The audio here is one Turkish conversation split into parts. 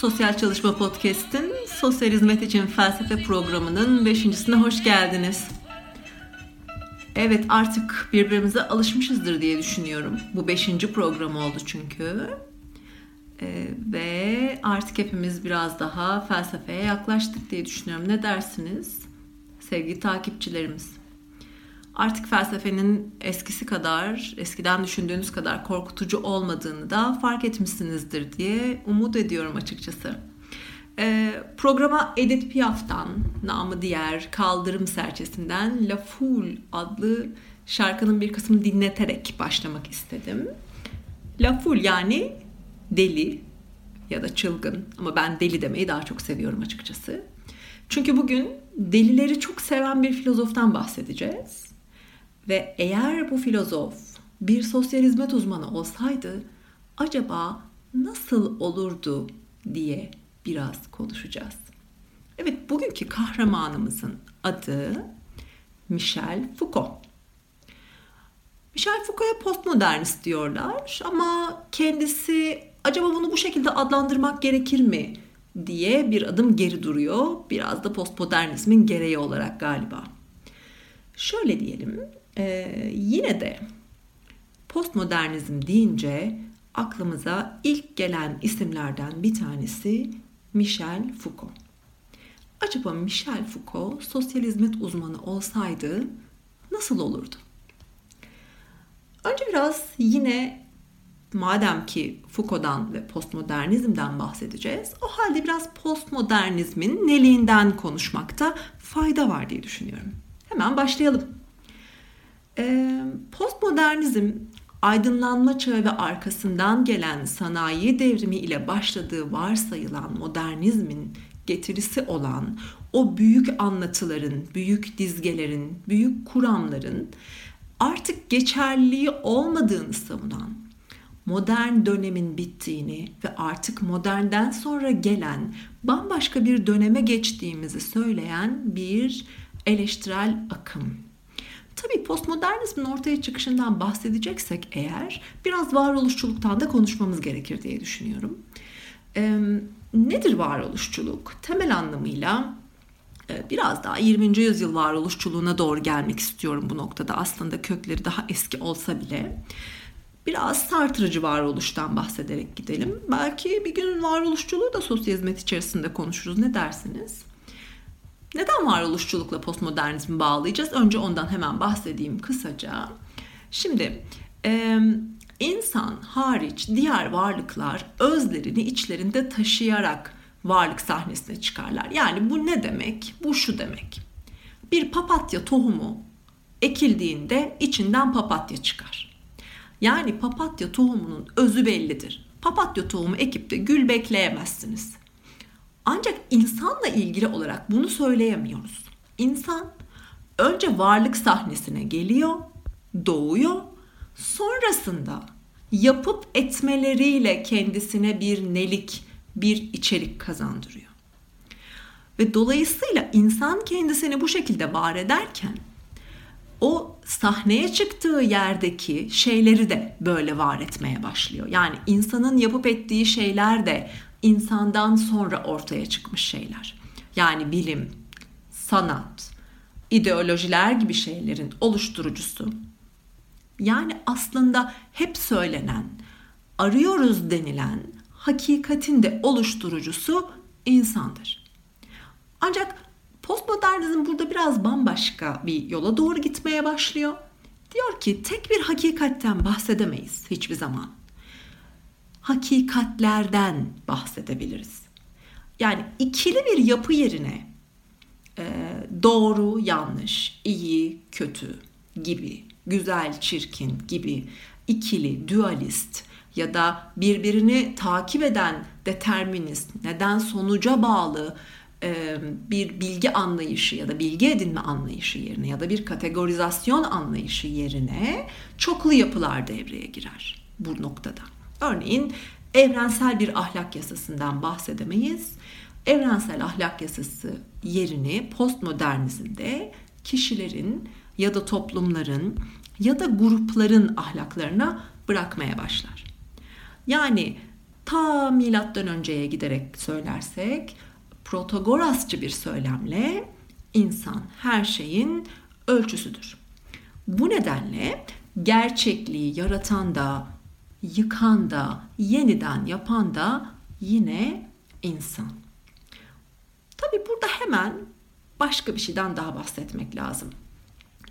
Sosyal Çalışma Podcast'in Sosyal Hizmet için Felsefe programının beşincisine hoş geldiniz. Evet artık birbirimize alışmışızdır diye düşünüyorum. Bu beşinci program oldu çünkü. Ee, ve artık hepimiz biraz daha felsefeye yaklaştık diye düşünüyorum. Ne dersiniz? Sevgili takipçilerimiz. Artık felsefenin eskisi kadar, eskiden düşündüğünüz kadar korkutucu olmadığını da fark etmişsinizdir diye umut ediyorum açıkçası. Ee, programa Edith Piaf'tan, namı diğer Kaldırım Serçesinden La Foule adlı şarkının bir kısmını dinleterek başlamak istedim. La Foule yani deli ya da çılgın ama ben deli demeyi daha çok seviyorum açıkçası. Çünkü bugün delileri çok seven bir filozoftan bahsedeceğiz. Ve eğer bu filozof bir sosyal hizmet uzmanı olsaydı acaba nasıl olurdu diye biraz konuşacağız. Evet bugünkü kahramanımızın adı Michel Foucault. Michel Foucault'a postmodernist diyorlar ama kendisi acaba bunu bu şekilde adlandırmak gerekir mi diye bir adım geri duruyor. Biraz da postmodernizmin gereği olarak galiba. Şöyle diyelim, e, yine de postmodernizm deyince aklımıza ilk gelen isimlerden bir tanesi Michel Foucault. Acaba Michel Foucault sosyal hizmet uzmanı olsaydı nasıl olurdu? Önce biraz yine madem ki Foucault'dan ve postmodernizmden bahsedeceğiz, o halde biraz postmodernizmin neliğinden konuşmakta fayda var diye düşünüyorum. Hemen başlayalım. Postmodernizm aydınlanma çağı ve arkasından gelen sanayi devrimi ile başladığı varsayılan modernizmin getirisi olan o büyük anlatıların, büyük dizgelerin, büyük kuramların artık geçerliliği olmadığını savunan, modern dönemin bittiğini ve artık modernden sonra gelen bambaşka bir döneme geçtiğimizi söyleyen bir eleştirel akım. Tabii postmodernizmin ortaya çıkışından bahsedeceksek eğer biraz varoluşçuluktan da konuşmamız gerekir diye düşünüyorum. Ee, nedir varoluşçuluk? Temel anlamıyla biraz daha 20. yüzyıl varoluşçuluğuna doğru gelmek istiyorum bu noktada. Aslında kökleri daha eski olsa bile. Biraz sartırıcı varoluştan bahsederek gidelim. Belki bir gün varoluşçuluğu da sosyal hizmet içerisinde konuşuruz. Ne dersiniz? Neden varoluşçulukla postmodernizmi bağlayacağız? Önce ondan hemen bahsedeyim kısaca. Şimdi insan hariç diğer varlıklar özlerini içlerinde taşıyarak varlık sahnesine çıkarlar. Yani bu ne demek? Bu şu demek. Bir papatya tohumu ekildiğinde içinden papatya çıkar. Yani papatya tohumunun özü bellidir. Papatya tohumu ekip de gül bekleyemezsiniz. Ancak insanla ilgili olarak bunu söyleyemiyoruz. İnsan önce varlık sahnesine geliyor, doğuyor, sonrasında yapıp etmeleriyle kendisine bir nelik, bir içerik kazandırıyor. Ve dolayısıyla insan kendisini bu şekilde var ederken o sahneye çıktığı yerdeki şeyleri de böyle var etmeye başlıyor. Yani insanın yapıp ettiği şeyler de insandan sonra ortaya çıkmış şeyler. Yani bilim, sanat, ideolojiler gibi şeylerin oluşturucusu. Yani aslında hep söylenen, arıyoruz denilen hakikatin de oluşturucusu insandır. Ancak postmodernizm burada biraz bambaşka bir yola doğru gitmeye başlıyor. Diyor ki tek bir hakikatten bahsedemeyiz hiçbir zaman. Hakikatlerden bahsedebiliriz. Yani ikili bir yapı yerine e, doğru, yanlış, iyi, kötü gibi, güzel, çirkin gibi ikili, dualist ya da birbirini takip eden determinist, neden sonuca bağlı e, bir bilgi anlayışı ya da bilgi edinme anlayışı yerine ya da bir kategorizasyon anlayışı yerine çoklu yapılar devreye girer bu noktada. Örneğin evrensel bir ahlak yasasından bahsedemeyiz. Evrensel ahlak yasası yerini postmodernizmde kişilerin ya da toplumların ya da grupların ahlaklarına bırakmaya başlar. Yani ta milattan önceye giderek söylersek Protagorasçı bir söylemle insan her şeyin ölçüsüdür. Bu nedenle gerçekliği yaratan da, yıkan da, yeniden yapan da yine insan. Tabi burada hemen başka bir şeyden daha bahsetmek lazım.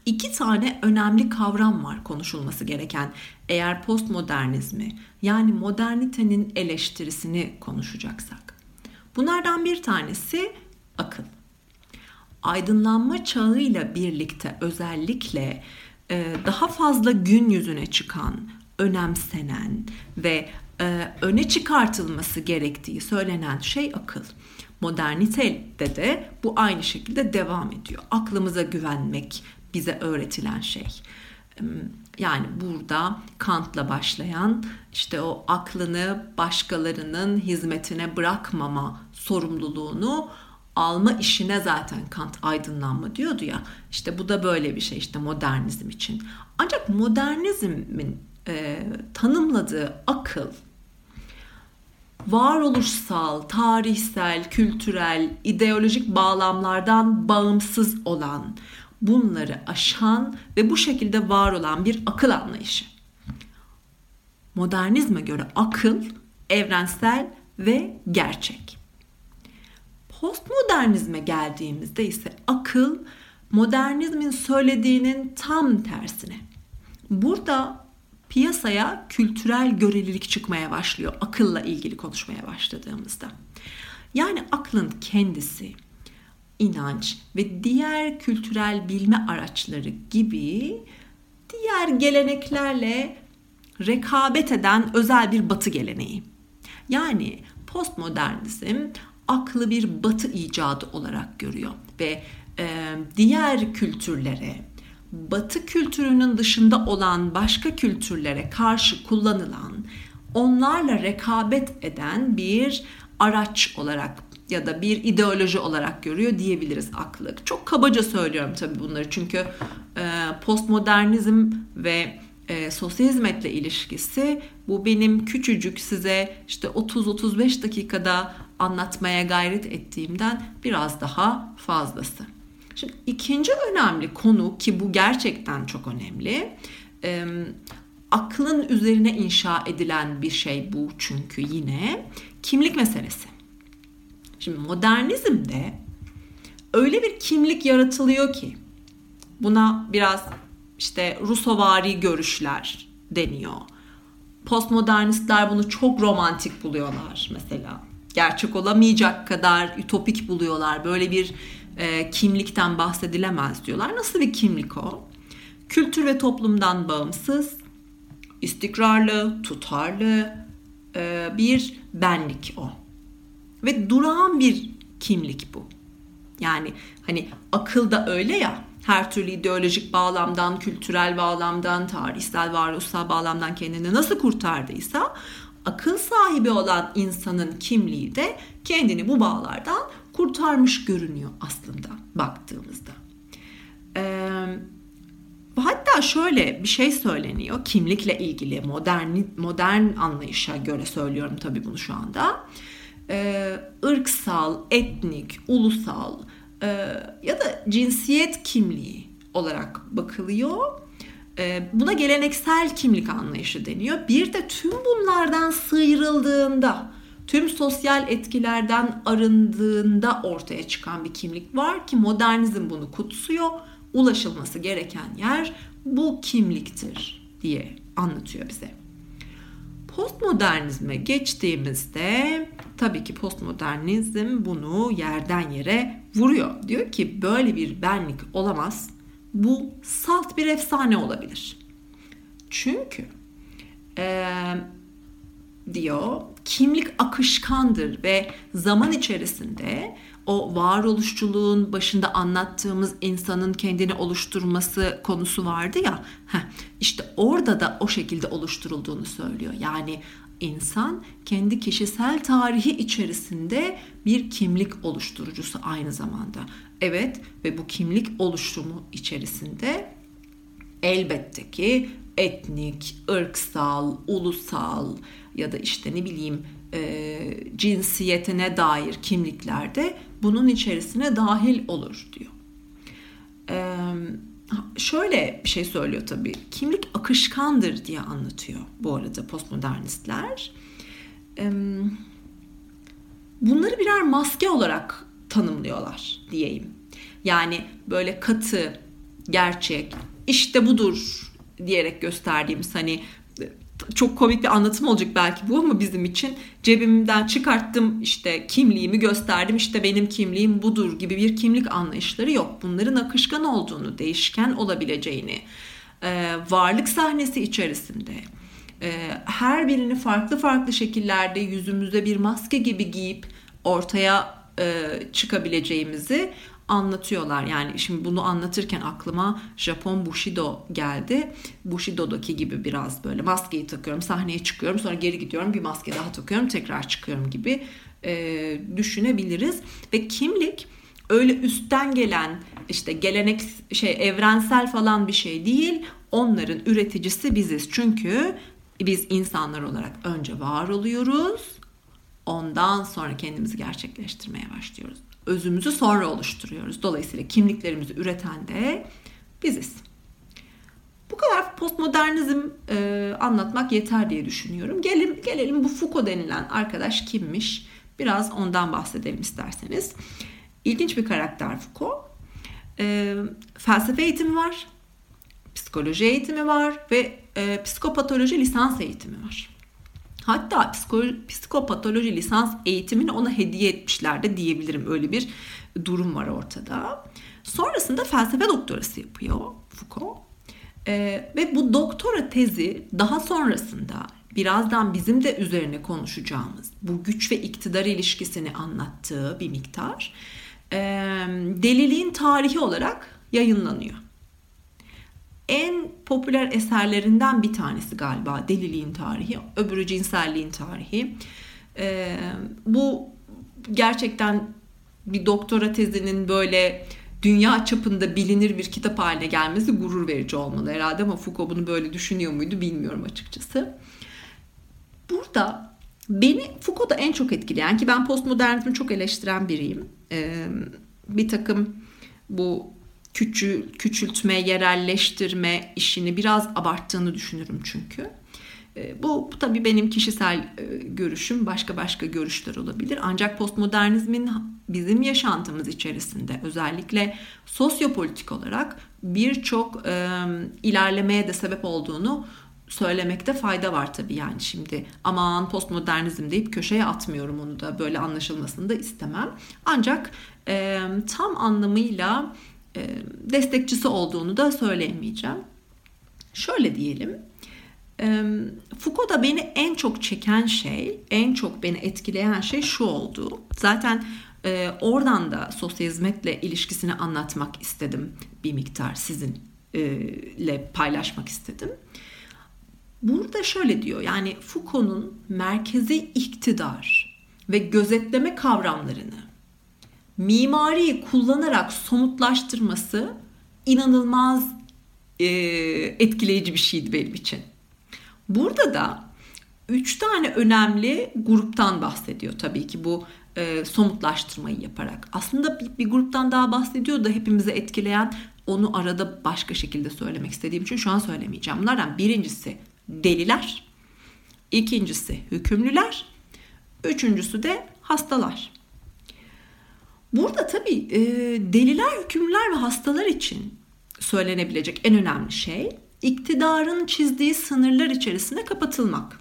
İki tane önemli kavram var konuşulması gereken eğer postmodernizmi yani modernitenin eleştirisini konuşacaksak. Bunlardan bir tanesi akıl. Aydınlanma çağıyla birlikte özellikle e, daha fazla gün yüzüne çıkan, önemsenen ve e, öne çıkartılması gerektiği söylenen şey akıl. Modernitede de bu aynı şekilde devam ediyor. Aklımıza güvenmek bize öğretilen şey. Yani burada Kant'la başlayan işte o aklını başkalarının hizmetine bırakmama sorumluluğunu alma işine zaten Kant aydınlanma diyordu ya. İşte bu da böyle bir şey işte modernizm için. Ancak modernizmin e, tanımladığı akıl varoluşsal, tarihsel, kültürel, ideolojik bağlamlardan bağımsız olan, bunları aşan ve bu şekilde var olan bir akıl anlayışı. Modernizme göre akıl evrensel ve gerçek. Postmodernizme geldiğimizde ise akıl modernizmin söylediğinin tam tersine. Burada piyasaya kültürel görelilik çıkmaya başlıyor akılla ilgili konuşmaya başladığımızda. Yani aklın kendisi inanç ve diğer kültürel bilme araçları gibi diğer geleneklerle rekabet eden özel bir batı geleneği. Yani postmodernizm aklı bir batı icadı olarak görüyor ve e, diğer kültürlere, batı kültürünün dışında olan başka kültürlere karşı kullanılan, onlarla rekabet eden bir araç olarak ya da bir ideoloji olarak görüyor diyebiliriz aklı. Çok kabaca söylüyorum tabii bunları çünkü e, postmodernizm ve e, sosyal ilişkisi bu benim küçücük size işte 30-35 dakikada anlatmaya gayret ettiğimden biraz daha fazlası. Şimdi ikinci önemli konu ki bu gerçekten çok önemli. E, aklın üzerine inşa edilen bir şey bu çünkü yine kimlik meselesi. Şimdi modernizmde öyle bir kimlik yaratılıyor ki buna biraz işte Rusovari görüşler deniyor. Postmodernistler bunu çok romantik buluyorlar mesela. Gerçek olamayacak kadar ütopik buluyorlar. Böyle bir e, kimlikten bahsedilemez diyorlar. Nasıl bir kimlik o? Kültür ve toplumdan bağımsız, istikrarlı, tutarlı e, bir benlik o. Ve durağan bir kimlik bu. Yani hani akılda öyle ya her türlü ideolojik bağlamdan, kültürel bağlamdan, tarihsel, varoluşsal bağlamdan kendini nasıl kurtardıysa akıl sahibi olan insanın kimliği de kendini bu bağlardan kurtarmış görünüyor aslında baktığımızda. Ee, hatta şöyle bir şey söyleniyor kimlikle ilgili modern modern anlayışa göre söylüyorum tabii bunu şu anda e, ırksal, etnik, ulusal e, ya da cinsiyet kimliği olarak bakılıyor. Buna geleneksel kimlik anlayışı deniyor. Bir de tüm bunlardan sıyrıldığında, tüm sosyal etkilerden arındığında ortaya çıkan bir kimlik var ki modernizm bunu kutsuyor. Ulaşılması gereken yer bu kimliktir diye anlatıyor bize. Postmodernizme geçtiğimizde tabii ki postmodernizm bunu yerden yere vuruyor. Diyor ki böyle bir benlik olamaz. Bu salt bir efsane olabilir. Çünkü e, diyor kimlik akışkandır ve zaman içerisinde o varoluşçuluğun başında anlattığımız insanın kendini oluşturması konusu vardı ya. Heh, işte orada da o şekilde oluşturulduğunu söylüyor. Yani insan kendi kişisel tarihi içerisinde bir kimlik oluşturucusu aynı zamanda. Evet ve bu kimlik oluşumu içerisinde elbette ki etnik, ırksal, ulusal ya da işte ne bileyim e, cinsiyetine dair kimliklerde bunun içerisine dahil olur diyor. E, şöyle bir şey söylüyor tabii. Kimlik akışkandır diye anlatıyor bu arada postmodernistler. E, bunları birer maske olarak tanımlıyorlar diyeyim. Yani böyle katı, gerçek, işte budur diyerek gösterdiğimiz hani çok komik bir anlatım olacak belki bu ama bizim için cebimden çıkarttım işte kimliğimi gösterdim işte benim kimliğim budur gibi bir kimlik anlayışları yok. Bunların akışkan olduğunu, değişken olabileceğini, e, varlık sahnesi içerisinde e, her birini farklı farklı şekillerde yüzümüze bir maske gibi giyip ortaya e, çıkabileceğimizi anlatıyorlar. Yani şimdi bunu anlatırken aklıma Japon Bushido geldi. Bushido'daki gibi biraz böyle maskeyi takıyorum, sahneye çıkıyorum, sonra geri gidiyorum, bir maske daha takıyorum, tekrar çıkıyorum gibi e, düşünebiliriz. Ve kimlik öyle üstten gelen işte gelenek şey evrensel falan bir şey değil. Onların üreticisi biziz. Çünkü biz insanlar olarak önce var oluyoruz. Ondan sonra kendimizi gerçekleştirmeye başlıyoruz özümüzü sonra oluşturuyoruz. Dolayısıyla kimliklerimizi üreten de biziz. Bu kadar postmodernizm e, anlatmak yeter diye düşünüyorum. Gelin, gelelim bu Foucault denilen arkadaş kimmiş? Biraz ondan bahsedelim isterseniz. İlginç bir karakter Foucault. E, felsefe eğitimi var, psikoloji eğitimi var ve e, psikopatoloji lisans eğitimi var. Hatta psikopatoloji lisans eğitimini ona hediye etmişler de diyebilirim. Öyle bir durum var ortada. Sonrasında felsefe doktorası yapıyor Foucault. Ee, ve bu doktora tezi daha sonrasında birazdan bizim de üzerine konuşacağımız bu güç ve iktidar ilişkisini anlattığı bir miktar e, deliliğin tarihi olarak yayınlanıyor en popüler eserlerinden bir tanesi galiba deliliğin tarihi, öbürü cinselliğin tarihi. Ee, bu gerçekten bir doktora tezinin böyle dünya çapında bilinir bir kitap haline gelmesi gurur verici olmalı herhalde ama Foucault bunu böyle düşünüyor muydu bilmiyorum açıkçası. Burada beni Foucault'da en çok etkileyen ki ben postmodernizmi çok eleştiren biriyim. Ee, bir takım bu küçül, küçültme, yerelleştirme işini biraz abarttığını düşünürüm çünkü. E, bu, bu tabii benim kişisel e, görüşüm, başka başka görüşler olabilir. Ancak postmodernizmin bizim yaşantımız içerisinde özellikle sosyopolitik olarak birçok e, ilerlemeye de sebep olduğunu söylemekte fayda var tabii yani şimdi aman postmodernizm deyip köşeye atmıyorum onu da böyle anlaşılmasını da istemem. Ancak e, tam anlamıyla destekçisi olduğunu da söyleyemeyeceğim. Şöyle diyelim. E, Foucault'da beni en çok çeken şey, en çok beni etkileyen şey şu oldu. Zaten e, oradan da sosyal hizmetle ilişkisini anlatmak istedim bir miktar sizinle paylaşmak istedim. Burada şöyle diyor yani Foucault'un merkezi iktidar ve gözetleme kavramlarını mimariyi kullanarak somutlaştırması inanılmaz e, etkileyici bir şeydi benim için. Burada da üç tane önemli gruptan bahsediyor tabii ki bu e, somutlaştırmayı yaparak. Aslında bir, bir gruptan daha bahsediyor da hepimizi etkileyen onu arada başka şekilde söylemek istediğim için şu an söylemeyeceğim. Bunlardan birincisi deliler, ikincisi hükümlüler, Üçüncüsü de hastalar. Burada tabii e, deliler, hükümlüler ve hastalar için söylenebilecek en önemli şey iktidarın çizdiği sınırlar içerisinde kapatılmak.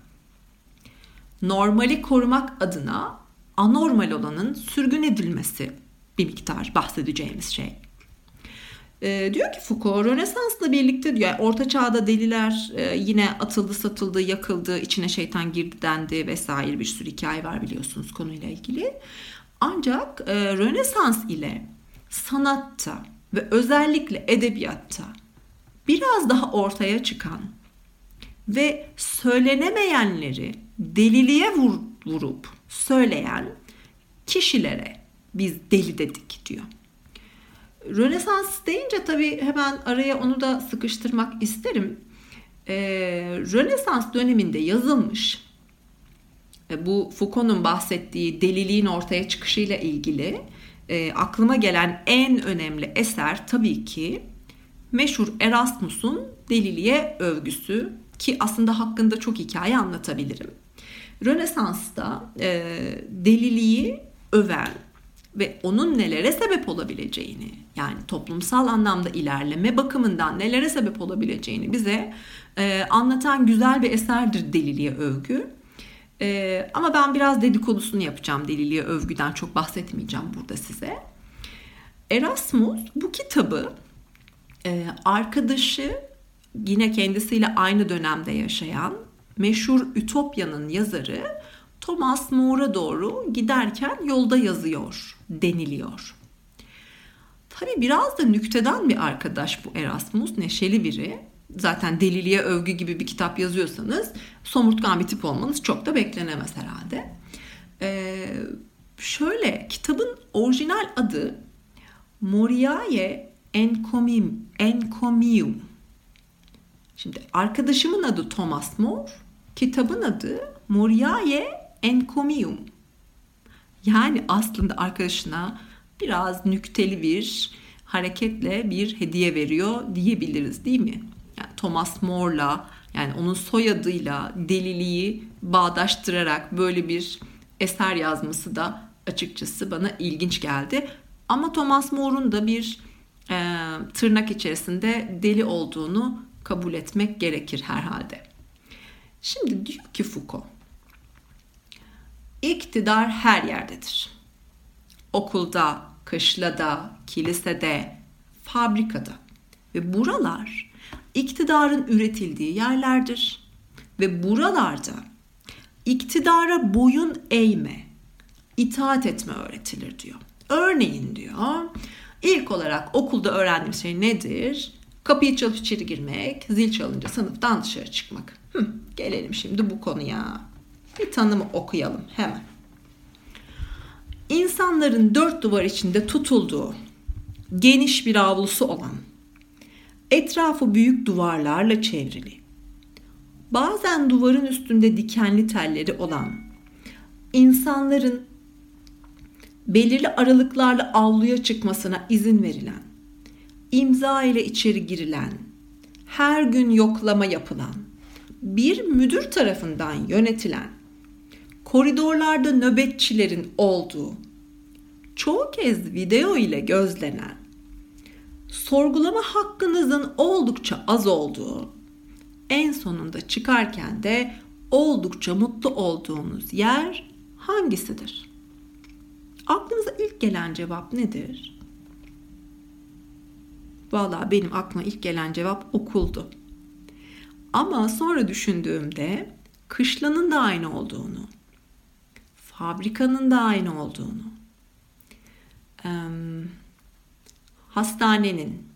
Normali korumak adına anormal olanın sürgün edilmesi bir miktar bahsedeceğimiz şey. E, diyor ki Foucault Rönesans'la birlikte diyor yani Orta Çağ'da deliler e, yine atıldı satıldı yakıldı içine şeytan girdi dendi vesaire bir sürü hikaye var biliyorsunuz konuyla ilgili. Ancak e, Rönesans ile sanatta ve özellikle edebiyatta biraz daha ortaya çıkan ve söylenemeyenleri deliliğe vur, vurup söyleyen kişilere biz deli dedik diyor. Rönesans deyince tabii hemen araya onu da sıkıştırmak isterim. Ee, Rönesans döneminde yazılmış bu Foucault'un bahsettiği deliliğin ortaya çıkışıyla ilgili e, aklıma gelen en önemli eser tabii ki meşhur Erasmus'un deliliğe övgüsü ki aslında hakkında çok hikaye anlatabilirim. Rönesans'ta e, deliliği öven ve onun nelere sebep olabileceğini yani toplumsal anlamda ilerleme bakımından nelere sebep olabileceğini bize e, anlatan güzel bir eserdir deliliğe övgü. E, ama ben biraz dedikodusunu yapacağım deliliğe övgüden çok bahsetmeyeceğim burada size. Erasmus bu kitabı e, arkadaşı yine kendisiyle aynı dönemde yaşayan meşhur Ütopya'nın yazarı Thomas More'a doğru giderken yolda yazıyor deniliyor. Tabi biraz da nükteden bir arkadaş bu Erasmus, neşeli biri. Zaten deliliğe övgü gibi bir kitap yazıyorsanız somurtkan bir tip olmanız çok da beklenemez herhalde. Ee, şöyle kitabın orijinal adı Moriae Encomium. Encomium. Şimdi arkadaşımın adı Thomas More, kitabın adı Moriae Encomium. Yani aslında arkadaşına biraz nükteli bir hareketle bir hediye veriyor diyebiliriz değil mi? Yani Thomas More'la yani onun soyadıyla deliliği bağdaştırarak böyle bir eser yazması da açıkçası bana ilginç geldi. Ama Thomas More'un da bir e, tırnak içerisinde deli olduğunu kabul etmek gerekir herhalde. Şimdi diyor ki Foucault, iktidar her yerdedir. Okulda, kışlada, kilisede, fabrikada ve buralar iktidarın üretildiği yerlerdir. Ve buralarda iktidara boyun eğme, itaat etme öğretilir diyor. Örneğin diyor, ilk olarak okulda öğrendiğimiz şey nedir? Kapıyı çalıp içeri girmek, zil çalınca sınıftan dışarı çıkmak. Hı, gelelim şimdi bu konuya. Bir tanımı okuyalım hemen. İnsanların dört duvar içinde tutulduğu, geniş bir avlusu olan, etrafı büyük duvarlarla çevrili, bazen duvarın üstünde dikenli telleri olan, insanların belirli aralıklarla avluya çıkmasına izin verilen, imza ile içeri girilen, her gün yoklama yapılan, bir müdür tarafından yönetilen, koridorlarda nöbetçilerin olduğu, çoğu kez video ile gözlenen, sorgulama hakkınızın oldukça az olduğu, en sonunda çıkarken de oldukça mutlu olduğunuz yer hangisidir? Aklınıza ilk gelen cevap nedir? Valla benim aklıma ilk gelen cevap okuldu. Ama sonra düşündüğümde kışlanın da aynı olduğunu, fabrikanın da aynı olduğunu, hastanenin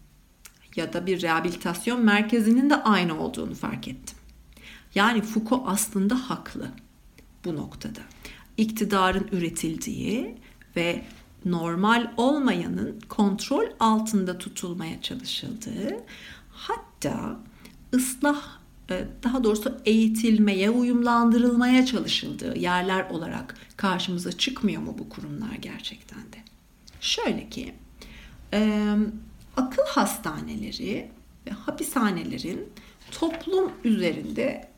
ya da bir rehabilitasyon merkezinin de aynı olduğunu fark ettim. Yani Foucault aslında haklı bu noktada. İktidarın üretildiği ve normal olmayanın kontrol altında tutulmaya çalışıldığı hatta ıslah e, daha doğrusu eğitilmeye, uyumlandırılmaya çalışıldığı yerler olarak karşımıza çıkmıyor mu bu kurumlar gerçekten de? Şöyle ki e, akıl hastaneleri ve hapishanelerin toplum üzerinde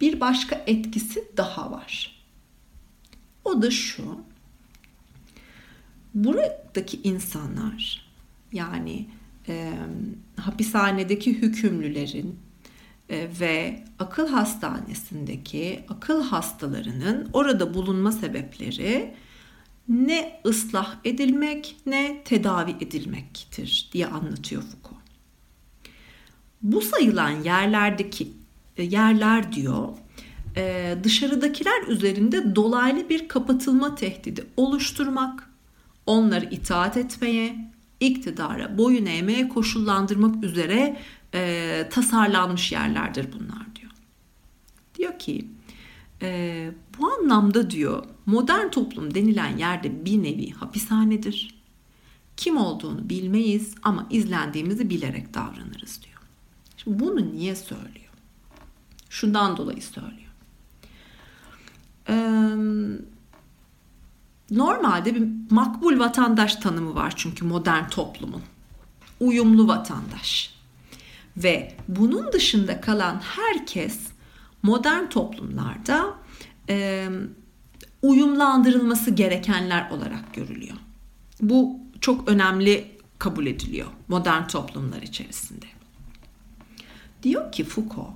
bir başka etkisi daha var. O da şu. Buradaki insanlar yani e, hapishanedeki hükümlülerin e, ve akıl hastanesindeki akıl hastalarının orada bulunma sebepleri ne ıslah edilmek ne tedavi edilmektir diye anlatıyor Foucault. Bu sayılan yerlerdeki e, yerler diyor e, dışarıdakiler üzerinde dolaylı bir kapatılma tehdidi oluşturmak, onları itaat etmeye, iktidara boyun eğmeye koşullandırmak üzere e, tasarlanmış yerlerdir bunlar diyor. Diyor ki e, bu anlamda diyor modern toplum denilen yerde bir nevi hapishanedir. Kim olduğunu bilmeyiz ama izlendiğimizi bilerek davranırız diyor. Şimdi bunu niye söylüyor? Şundan dolayı söylüyor. Ee, normalde bir makbul vatandaş tanımı var çünkü modern toplumun. Uyumlu vatandaş. Ve bunun dışında kalan herkes modern toplumlarda e, uyumlandırılması gerekenler olarak görülüyor. Bu çok önemli kabul ediliyor modern toplumlar içerisinde. Diyor ki Foucault,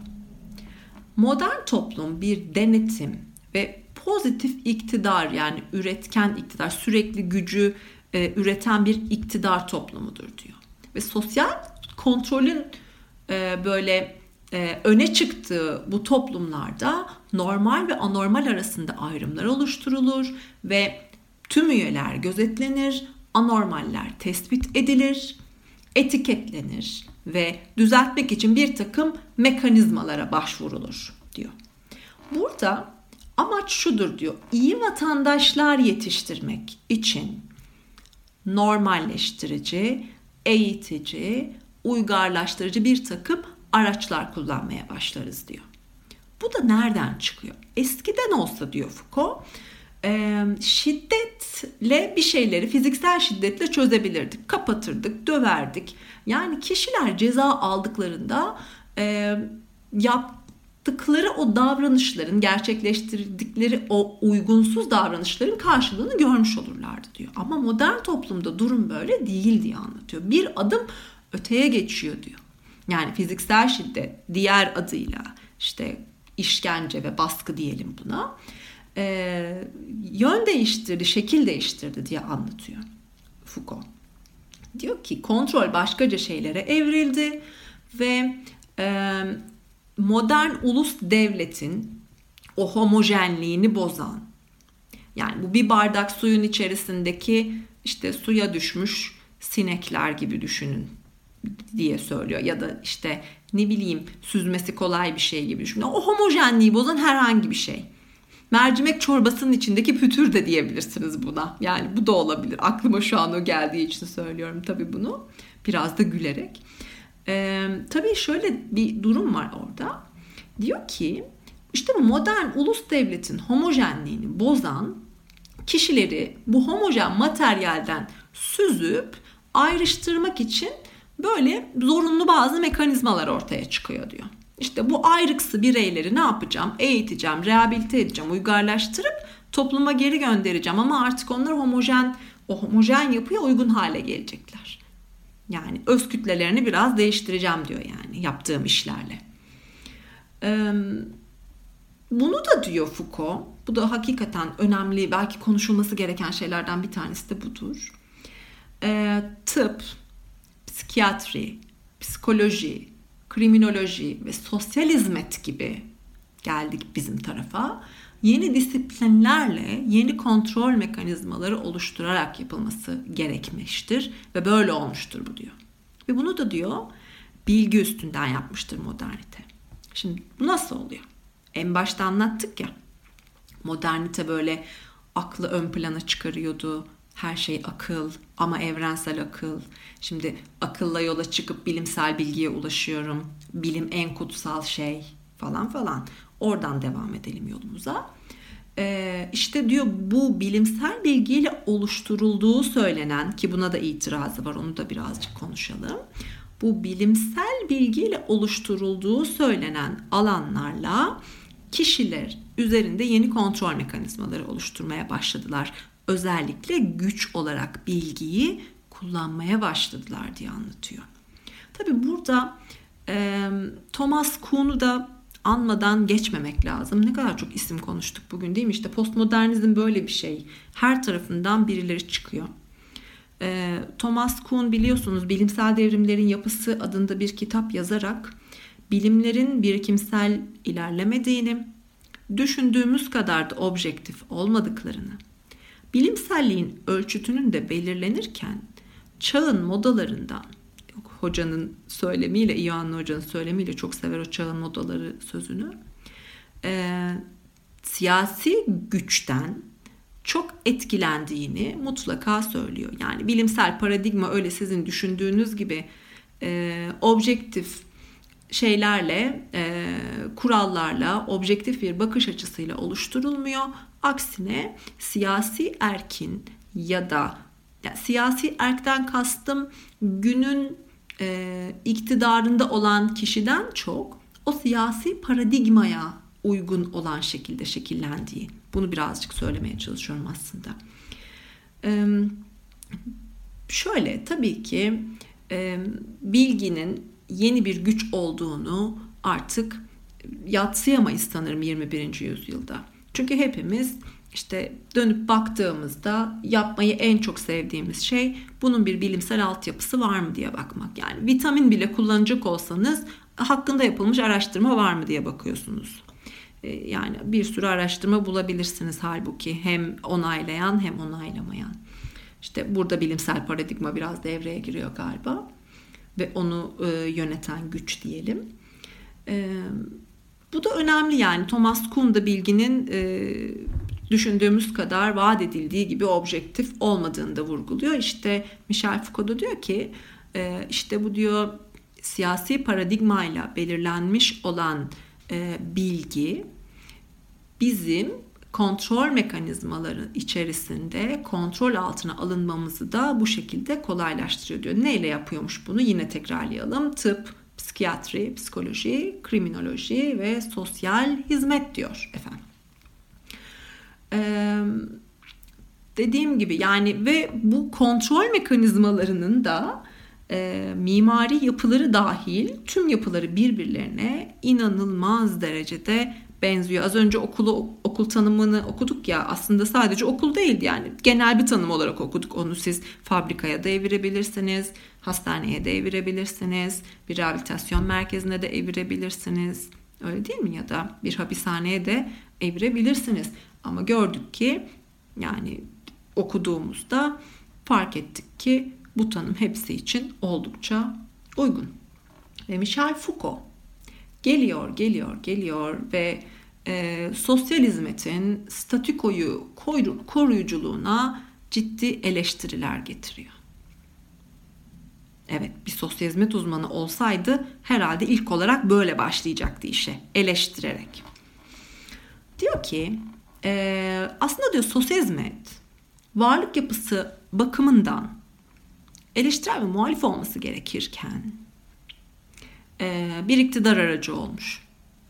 modern toplum bir denetim ve pozitif iktidar yani üretken iktidar, sürekli gücü e, üreten bir iktidar toplumudur diyor. Ve sosyal kontrolün e, böyle e, öne çıktığı bu toplumlarda normal ve anormal arasında ayrımlar oluşturulur ve tüm üyeler gözetlenir, anormaller tespit edilir, etiketlenir ve düzeltmek için bir takım mekanizmalara başvurulur diyor. Burada amaç şudur diyor. İyi vatandaşlar yetiştirmek için normalleştirici, eğitici, uygarlaştırıcı bir takım araçlar kullanmaya başlarız diyor. Bu da nereden çıkıyor? Eskiden olsa diyor Foucault, e, şiddetle bir şeyleri fiziksel şiddetle çözebilirdik. Kapatırdık, döverdik. Yani kişiler ceza aldıklarında e, yaptıkları o davranışların, gerçekleştirdikleri o uygunsuz davranışların karşılığını görmüş olurlardı diyor. Ama modern toplumda durum böyle değil diye anlatıyor. Bir adım öteye geçiyor diyor. Yani fiziksel şiddet diğer adıyla işte işkence ve baskı diyelim buna e, yön değiştirdi, şekil değiştirdi diye anlatıyor Foucault. Diyor ki kontrol başkaca şeylere evrildi ve e, modern ulus devletin o homojenliğini bozan yani bu bir bardak suyun içerisindeki işte suya düşmüş sinekler gibi düşünün diye söylüyor ya da işte ne bileyim süzmesi kolay bir şey gibi düşünün. O homojenliği bozan herhangi bir şey. Mercimek çorbasının içindeki pütür de diyebilirsiniz buna. Yani bu da olabilir. Aklıma şu an o geldiği için söylüyorum tabii bunu. Biraz da gülerek. Ee, tabii şöyle bir durum var orada. Diyor ki işte bu modern ulus devletin homojenliğini bozan kişileri bu homojen materyalden süzüp ayrıştırmak için böyle zorunlu bazı mekanizmalar ortaya çıkıyor diyor. İşte bu ayrıksı bireyleri ne yapacağım? Eğiteceğim, rehabilite edeceğim, uygarlaştırıp topluma geri göndereceğim ama artık onlar homojen o homojen yapıya uygun hale gelecekler. Yani öz kütlelerini biraz değiştireceğim diyor yani yaptığım işlerle. Bunu da diyor Foucault. Bu da hakikaten önemli, belki konuşulması gereken şeylerden bir tanesi de budur. Tıp, psikiyatri, psikoloji, kriminoloji ve sosyal hizmet gibi geldik bizim tarafa. Yeni disiplinlerle yeni kontrol mekanizmaları oluşturarak yapılması gerekmiştir ve böyle olmuştur bu diyor. Ve bunu da diyor bilgi üstünden yapmıştır modernite. Şimdi bu nasıl oluyor? En başta anlattık ya. Modernite böyle aklı ön plana çıkarıyordu her şey akıl ama evrensel akıl. Şimdi akılla yola çıkıp bilimsel bilgiye ulaşıyorum. Bilim en kutsal şey falan falan. Oradan devam edelim yolumuza. Ee, işte diyor bu bilimsel bilgiyle oluşturulduğu söylenen ki buna da itirazı var onu da birazcık konuşalım. Bu bilimsel bilgiyle oluşturulduğu söylenen alanlarla kişiler üzerinde yeni kontrol mekanizmaları oluşturmaya başladılar. Özellikle güç olarak bilgiyi kullanmaya başladılar diye anlatıyor. Tabi burada e, Thomas Kuhn'u da anmadan geçmemek lazım. Ne kadar çok isim konuştuk bugün değil mi? İşte postmodernizm böyle bir şey. Her tarafından birileri çıkıyor. E, Thomas Kuhn biliyorsunuz Bilimsel Devrimlerin Yapısı adında bir kitap yazarak bilimlerin birikimsel ilerlemediğini, düşündüğümüz kadar da objektif olmadıklarını, bilimselliğin ölçütünün de belirlenirken çağın modalarından hocanın söylemiyle, İyoanlı hocanın söylemiyle çok sever o çağın modaları sözünü. E, siyasi güçten çok etkilendiğini mutlaka söylüyor. Yani bilimsel paradigma öyle sizin düşündüğünüz gibi e, objektif şeylerle, e, kurallarla, objektif bir bakış açısıyla oluşturulmuyor. Aksine siyasi erkin ya da yani siyasi erkten kastım günün e, iktidarında olan kişiden çok o siyasi paradigmaya uygun olan şekilde şekillendiği. Bunu birazcık söylemeye çalışıyorum aslında. E, şöyle tabii ki e, bilginin yeni bir güç olduğunu artık yatsıyamayız sanırım 21. yüzyılda. Çünkü hepimiz işte dönüp baktığımızda yapmayı en çok sevdiğimiz şey bunun bir bilimsel altyapısı var mı diye bakmak. Yani vitamin bile kullanacak olsanız hakkında yapılmış araştırma var mı diye bakıyorsunuz. Ee, yani bir sürü araştırma bulabilirsiniz halbuki hem onaylayan hem onaylamayan. İşte burada bilimsel paradigma biraz devreye giriyor galiba ve onu e, yöneten güç diyelim. Bu da önemli yani Thomas Kuhn da bilginin e, düşündüğümüz kadar vaat edildiği gibi objektif olmadığını da vurguluyor. İşte Michel Foucault da diyor ki e, işte bu diyor siyasi paradigmayla belirlenmiş olan e, bilgi bizim kontrol mekanizmaları içerisinde kontrol altına alınmamızı da bu şekilde kolaylaştırıyor diyor. Neyle yapıyormuş bunu? Yine tekrarlayalım. Tıp, psikiyatri, psikoloji, kriminoloji ve sosyal hizmet diyor efendim. Ee, dediğim gibi yani ve bu kontrol mekanizmalarının da e, mimari yapıları dahil tüm yapıları birbirlerine inanılmaz derecede benziyor. Az önce okulu okul tanımını okuduk ya aslında sadece okul değildi yani genel bir tanım olarak okuduk. Onu siz fabrikaya da evirebilirsiniz, hastaneye de evirebilirsiniz, bir rehabilitasyon merkezine de evirebilirsiniz. Öyle değil mi ya da bir hapishaneye de evirebilirsiniz. Ama gördük ki yani okuduğumuzda fark ettik ki bu tanım hepsi için oldukça uygun. Ve Michel Foucault geliyor, geliyor, geliyor ve e, sosyal hizmetin statükoyu koruyuculuğuna ciddi eleştiriler getiriyor. Evet bir sosyal hizmet uzmanı olsaydı herhalde ilk olarak böyle başlayacaktı işe eleştirerek. Diyor ki e, aslında diyor sosyal hizmet varlık yapısı bakımından eleştirel ve muhalif olması gerekirken bir iktidar aracı olmuş.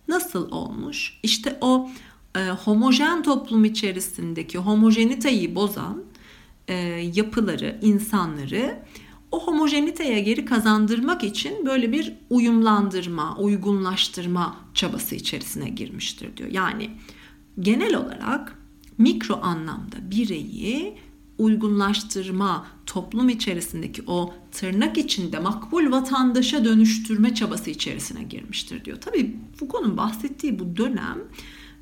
Nasıl olmuş? İşte o e, homojen toplum içerisindeki homojeniteyi bozan e, yapıları, insanları o homojeniteye geri kazandırmak için böyle bir uyumlandırma, uygunlaştırma çabası içerisine girmiştir diyor. Yani genel olarak mikro anlamda bireyi uygunlaştırma, toplum içerisindeki o tırnak içinde makbul vatandaşa dönüştürme çabası içerisine girmiştir diyor. Tabii Foucault'un bahsettiği bu dönem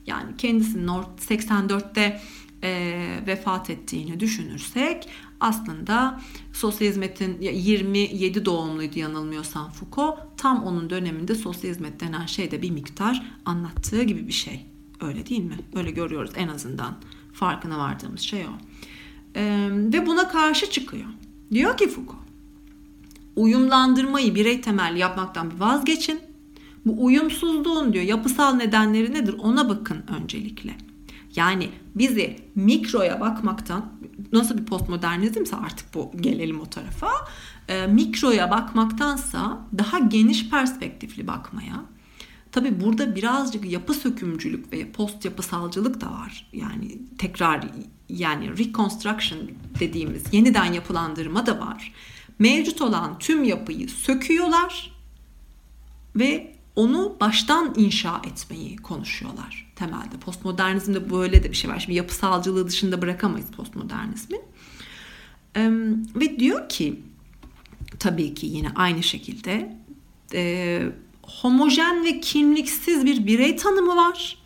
yani kendisinin 84'te e, vefat ettiğini düşünürsek aslında sosyal hizmetin 27 doğumluydu yanılmıyorsam Foucault tam onun döneminde sosyal hizmet denen şeyde bir miktar anlattığı gibi bir şey. Öyle değil mi? Öyle görüyoruz en azından. Farkına vardığımız şey o. Ee, ve buna karşı çıkıyor. Diyor ki Foucault, uyumlandırmayı birey temelli yapmaktan vazgeçin. Bu uyumsuzluğun diyor yapısal nedenleri nedir ona bakın öncelikle. Yani bizi mikroya bakmaktan nasıl bir postmodernizmse artık bu gelelim o tarafa. E, mikroya bakmaktansa daha geniş perspektifli bakmaya, Tabi burada birazcık yapı sökümcülük ve post yapısalcılık da var. Yani tekrar yani reconstruction dediğimiz yeniden yapılandırma da var. Mevcut olan tüm yapıyı söküyorlar ve onu baştan inşa etmeyi konuşuyorlar temelde. Postmodernizmde böyle de bir şey var. Şimdi yapısalcılığı dışında bırakamayız postmodernizmi. Ee, ve diyor ki tabii ki yine aynı şekilde e, homojen ve kimliksiz bir birey tanımı var.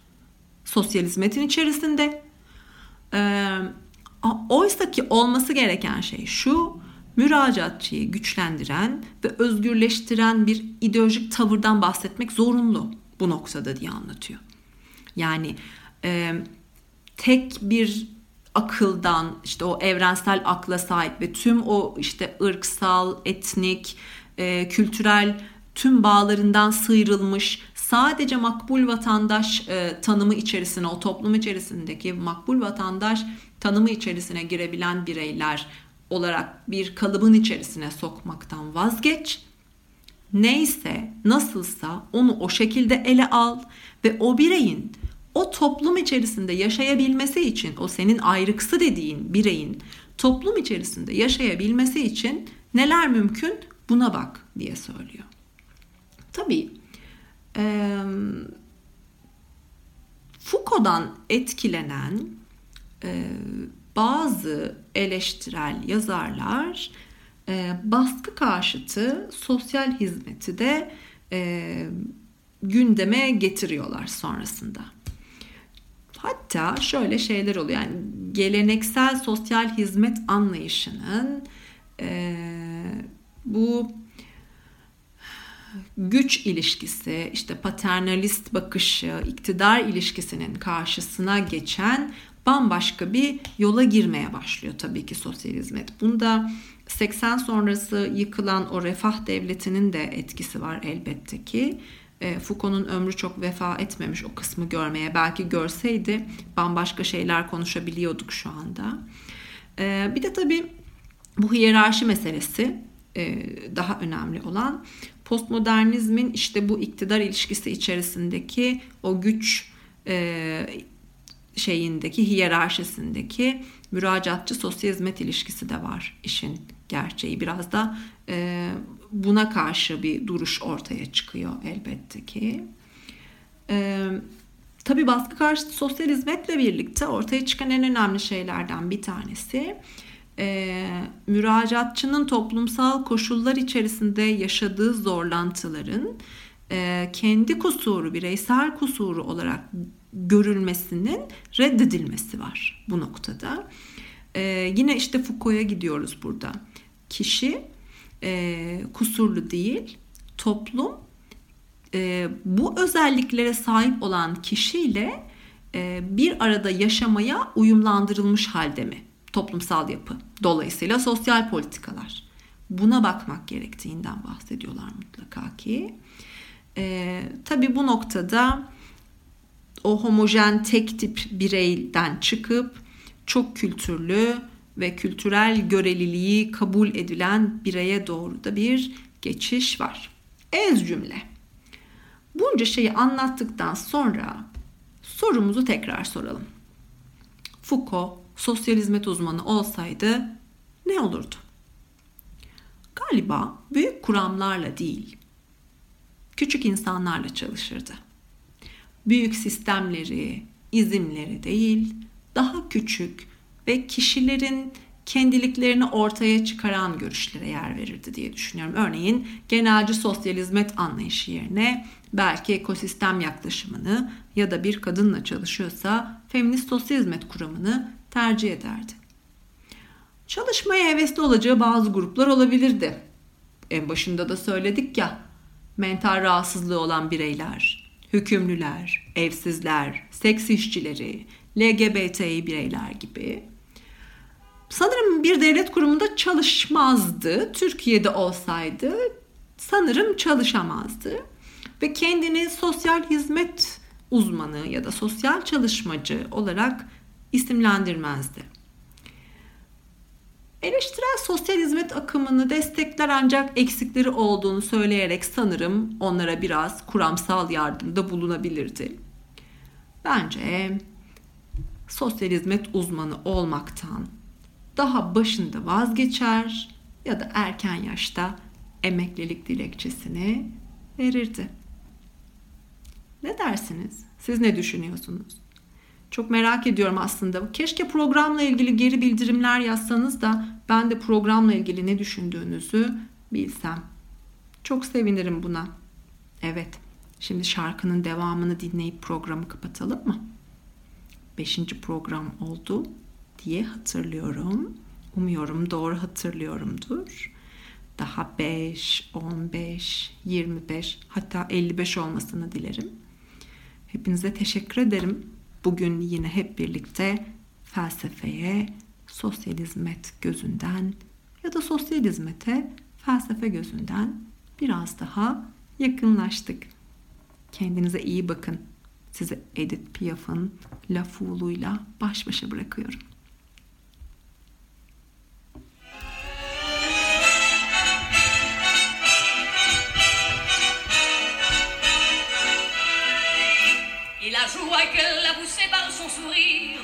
Sosyal hizmetin içerisinde. Ee, oysa ki olması gereken şey şu müracaatçıyı güçlendiren ve özgürleştiren bir ideolojik tavırdan bahsetmek zorunlu bu noktada diye anlatıyor. Yani e, tek bir akıldan işte o evrensel akla sahip ve tüm o işte ırksal, etnik, e, kültürel tüm bağlarından sıyrılmış sadece makbul vatandaş e, tanımı içerisine o toplum içerisindeki makbul vatandaş tanımı içerisine girebilen bireyler olarak bir kalıbın içerisine sokmaktan vazgeç. Neyse, nasılsa onu o şekilde ele al ve o bireyin o toplum içerisinde yaşayabilmesi için, o senin ayrıksı dediğin bireyin toplum içerisinde yaşayabilmesi için neler mümkün buna bak diye söylüyor. Tabii e, Foucault'dan etkilenen e, bazı eleştirel yazarlar e, baskı karşıtı sosyal hizmeti de e, gündeme getiriyorlar sonrasında. Hatta şöyle şeyler oluyor yani geleneksel sosyal hizmet anlayışının e, bu güç ilişkisi, işte paternalist bakışı, iktidar ilişkisinin karşısına geçen bambaşka bir yola girmeye başlıyor tabii ki sosyal hizmet. Bunda 80 sonrası yıkılan o refah devletinin de etkisi var elbette ki. E, Foucault'un ömrü çok vefa etmemiş o kısmı görmeye. Belki görseydi bambaşka şeyler konuşabiliyorduk şu anda. E, bir de tabii bu hiyerarşi meselesi e, daha önemli olan postmodernizmin işte bu iktidar ilişkisi içerisindeki o güç şeyindeki hiyerarşisindeki müracaatçı sosyal hizmet ilişkisi de var işin gerçeği. Biraz da e, buna karşı bir duruş ortaya çıkıyor elbette ki. E, tabii baskı karşıtı sosyal hizmetle birlikte ortaya çıkan en önemli şeylerden bir tanesi e, müracaatçının toplumsal koşullar içerisinde yaşadığı zorlantıların e, kendi kusuru, bireysel kusuru olarak görülmesinin reddedilmesi var bu noktada. Ee, yine işte Foucault'a gidiyoruz burada. Kişi e, kusurlu değil, toplum e, bu özelliklere sahip olan kişiyle e, bir arada yaşamaya uyumlandırılmış halde mi? Toplumsal yapı. Dolayısıyla sosyal politikalar. Buna bakmak gerektiğinden bahsediyorlar mutlaka ki. E, tabii bu noktada o homojen tek tip bireyden çıkıp çok kültürlü ve kültürel göreliliği kabul edilen bireye doğru da bir geçiş var. Ez cümle. Bunca şeyi anlattıktan sonra sorumuzu tekrar soralım. Foucault sosyal hizmet uzmanı olsaydı ne olurdu? Galiba büyük kuramlarla değil, küçük insanlarla çalışırdı büyük sistemleri, izimleri değil, daha küçük ve kişilerin kendiliklerini ortaya çıkaran görüşlere yer verirdi diye düşünüyorum. Örneğin genelci sosyal hizmet anlayışı yerine belki ekosistem yaklaşımını ya da bir kadınla çalışıyorsa feminist sosyal hizmet kuramını tercih ederdi. Çalışmaya hevesli olacağı bazı gruplar olabilirdi. En başında da söyledik ya, mental rahatsızlığı olan bireyler, hükümlüler, evsizler, seks işçileri, LGBTİ bireyler gibi. Sanırım bir devlet kurumunda çalışmazdı. Türkiye'de olsaydı sanırım çalışamazdı. Ve kendini sosyal hizmet uzmanı ya da sosyal çalışmacı olarak isimlendirmezdi. Eleştirel sosyal hizmet akımını destekler ancak eksikleri olduğunu söyleyerek sanırım onlara biraz kuramsal yardımda bulunabilirdi. Bence sosyal hizmet uzmanı olmaktan daha başında vazgeçer ya da erken yaşta emeklilik dilekçesini verirdi. Ne dersiniz? Siz ne düşünüyorsunuz? Çok merak ediyorum aslında. Keşke programla ilgili geri bildirimler yazsanız da ben de programla ilgili ne düşündüğünüzü bilsem. Çok sevinirim buna. Evet. Şimdi şarkının devamını dinleyip programı kapatalım mı? Beşinci program oldu diye hatırlıyorum. Umuyorum doğru hatırlıyorumdur. Daha 5, 15, 25 hatta 55 olmasını dilerim. Hepinize teşekkür ederim. Bugün yine hep birlikte felsefeye sosyal hizmet gözünden ya da sosyal hizmete felsefe gözünden biraz daha yakınlaştık. Kendinize iyi bakın. Size Edith Piaf'ın La Foule'uyla baş başa bırakıyorum. Et la joie qu'elle a poussée par son sourire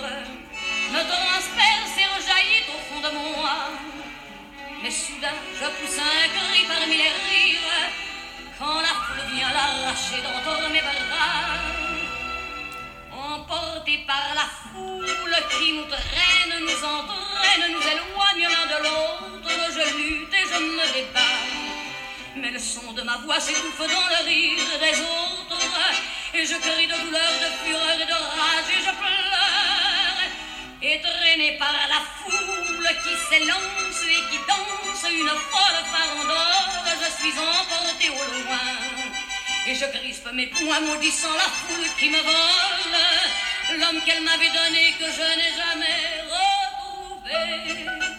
me transperce et rejaillit au fond de moi. Mais soudain, je pousse un cri parmi les rires quand la foule vient l'arracher d'entre mes bras. Emporté par la foule qui nous traîne, nous entraîne, nous éloigne l'un de l'autre, je lutte et je me débat. Mais le son de ma voix s'étouffe dans le rire des autres et je crie de douleur, de fureur et de rage, et je pleure, et traîné par la foule qui s'élance et qui danse une folle farandole, je suis emporté au loin, et je crispe mes poings maudissant la foule qui me vole, l'homme qu'elle m'avait donné que je n'ai jamais retrouvé.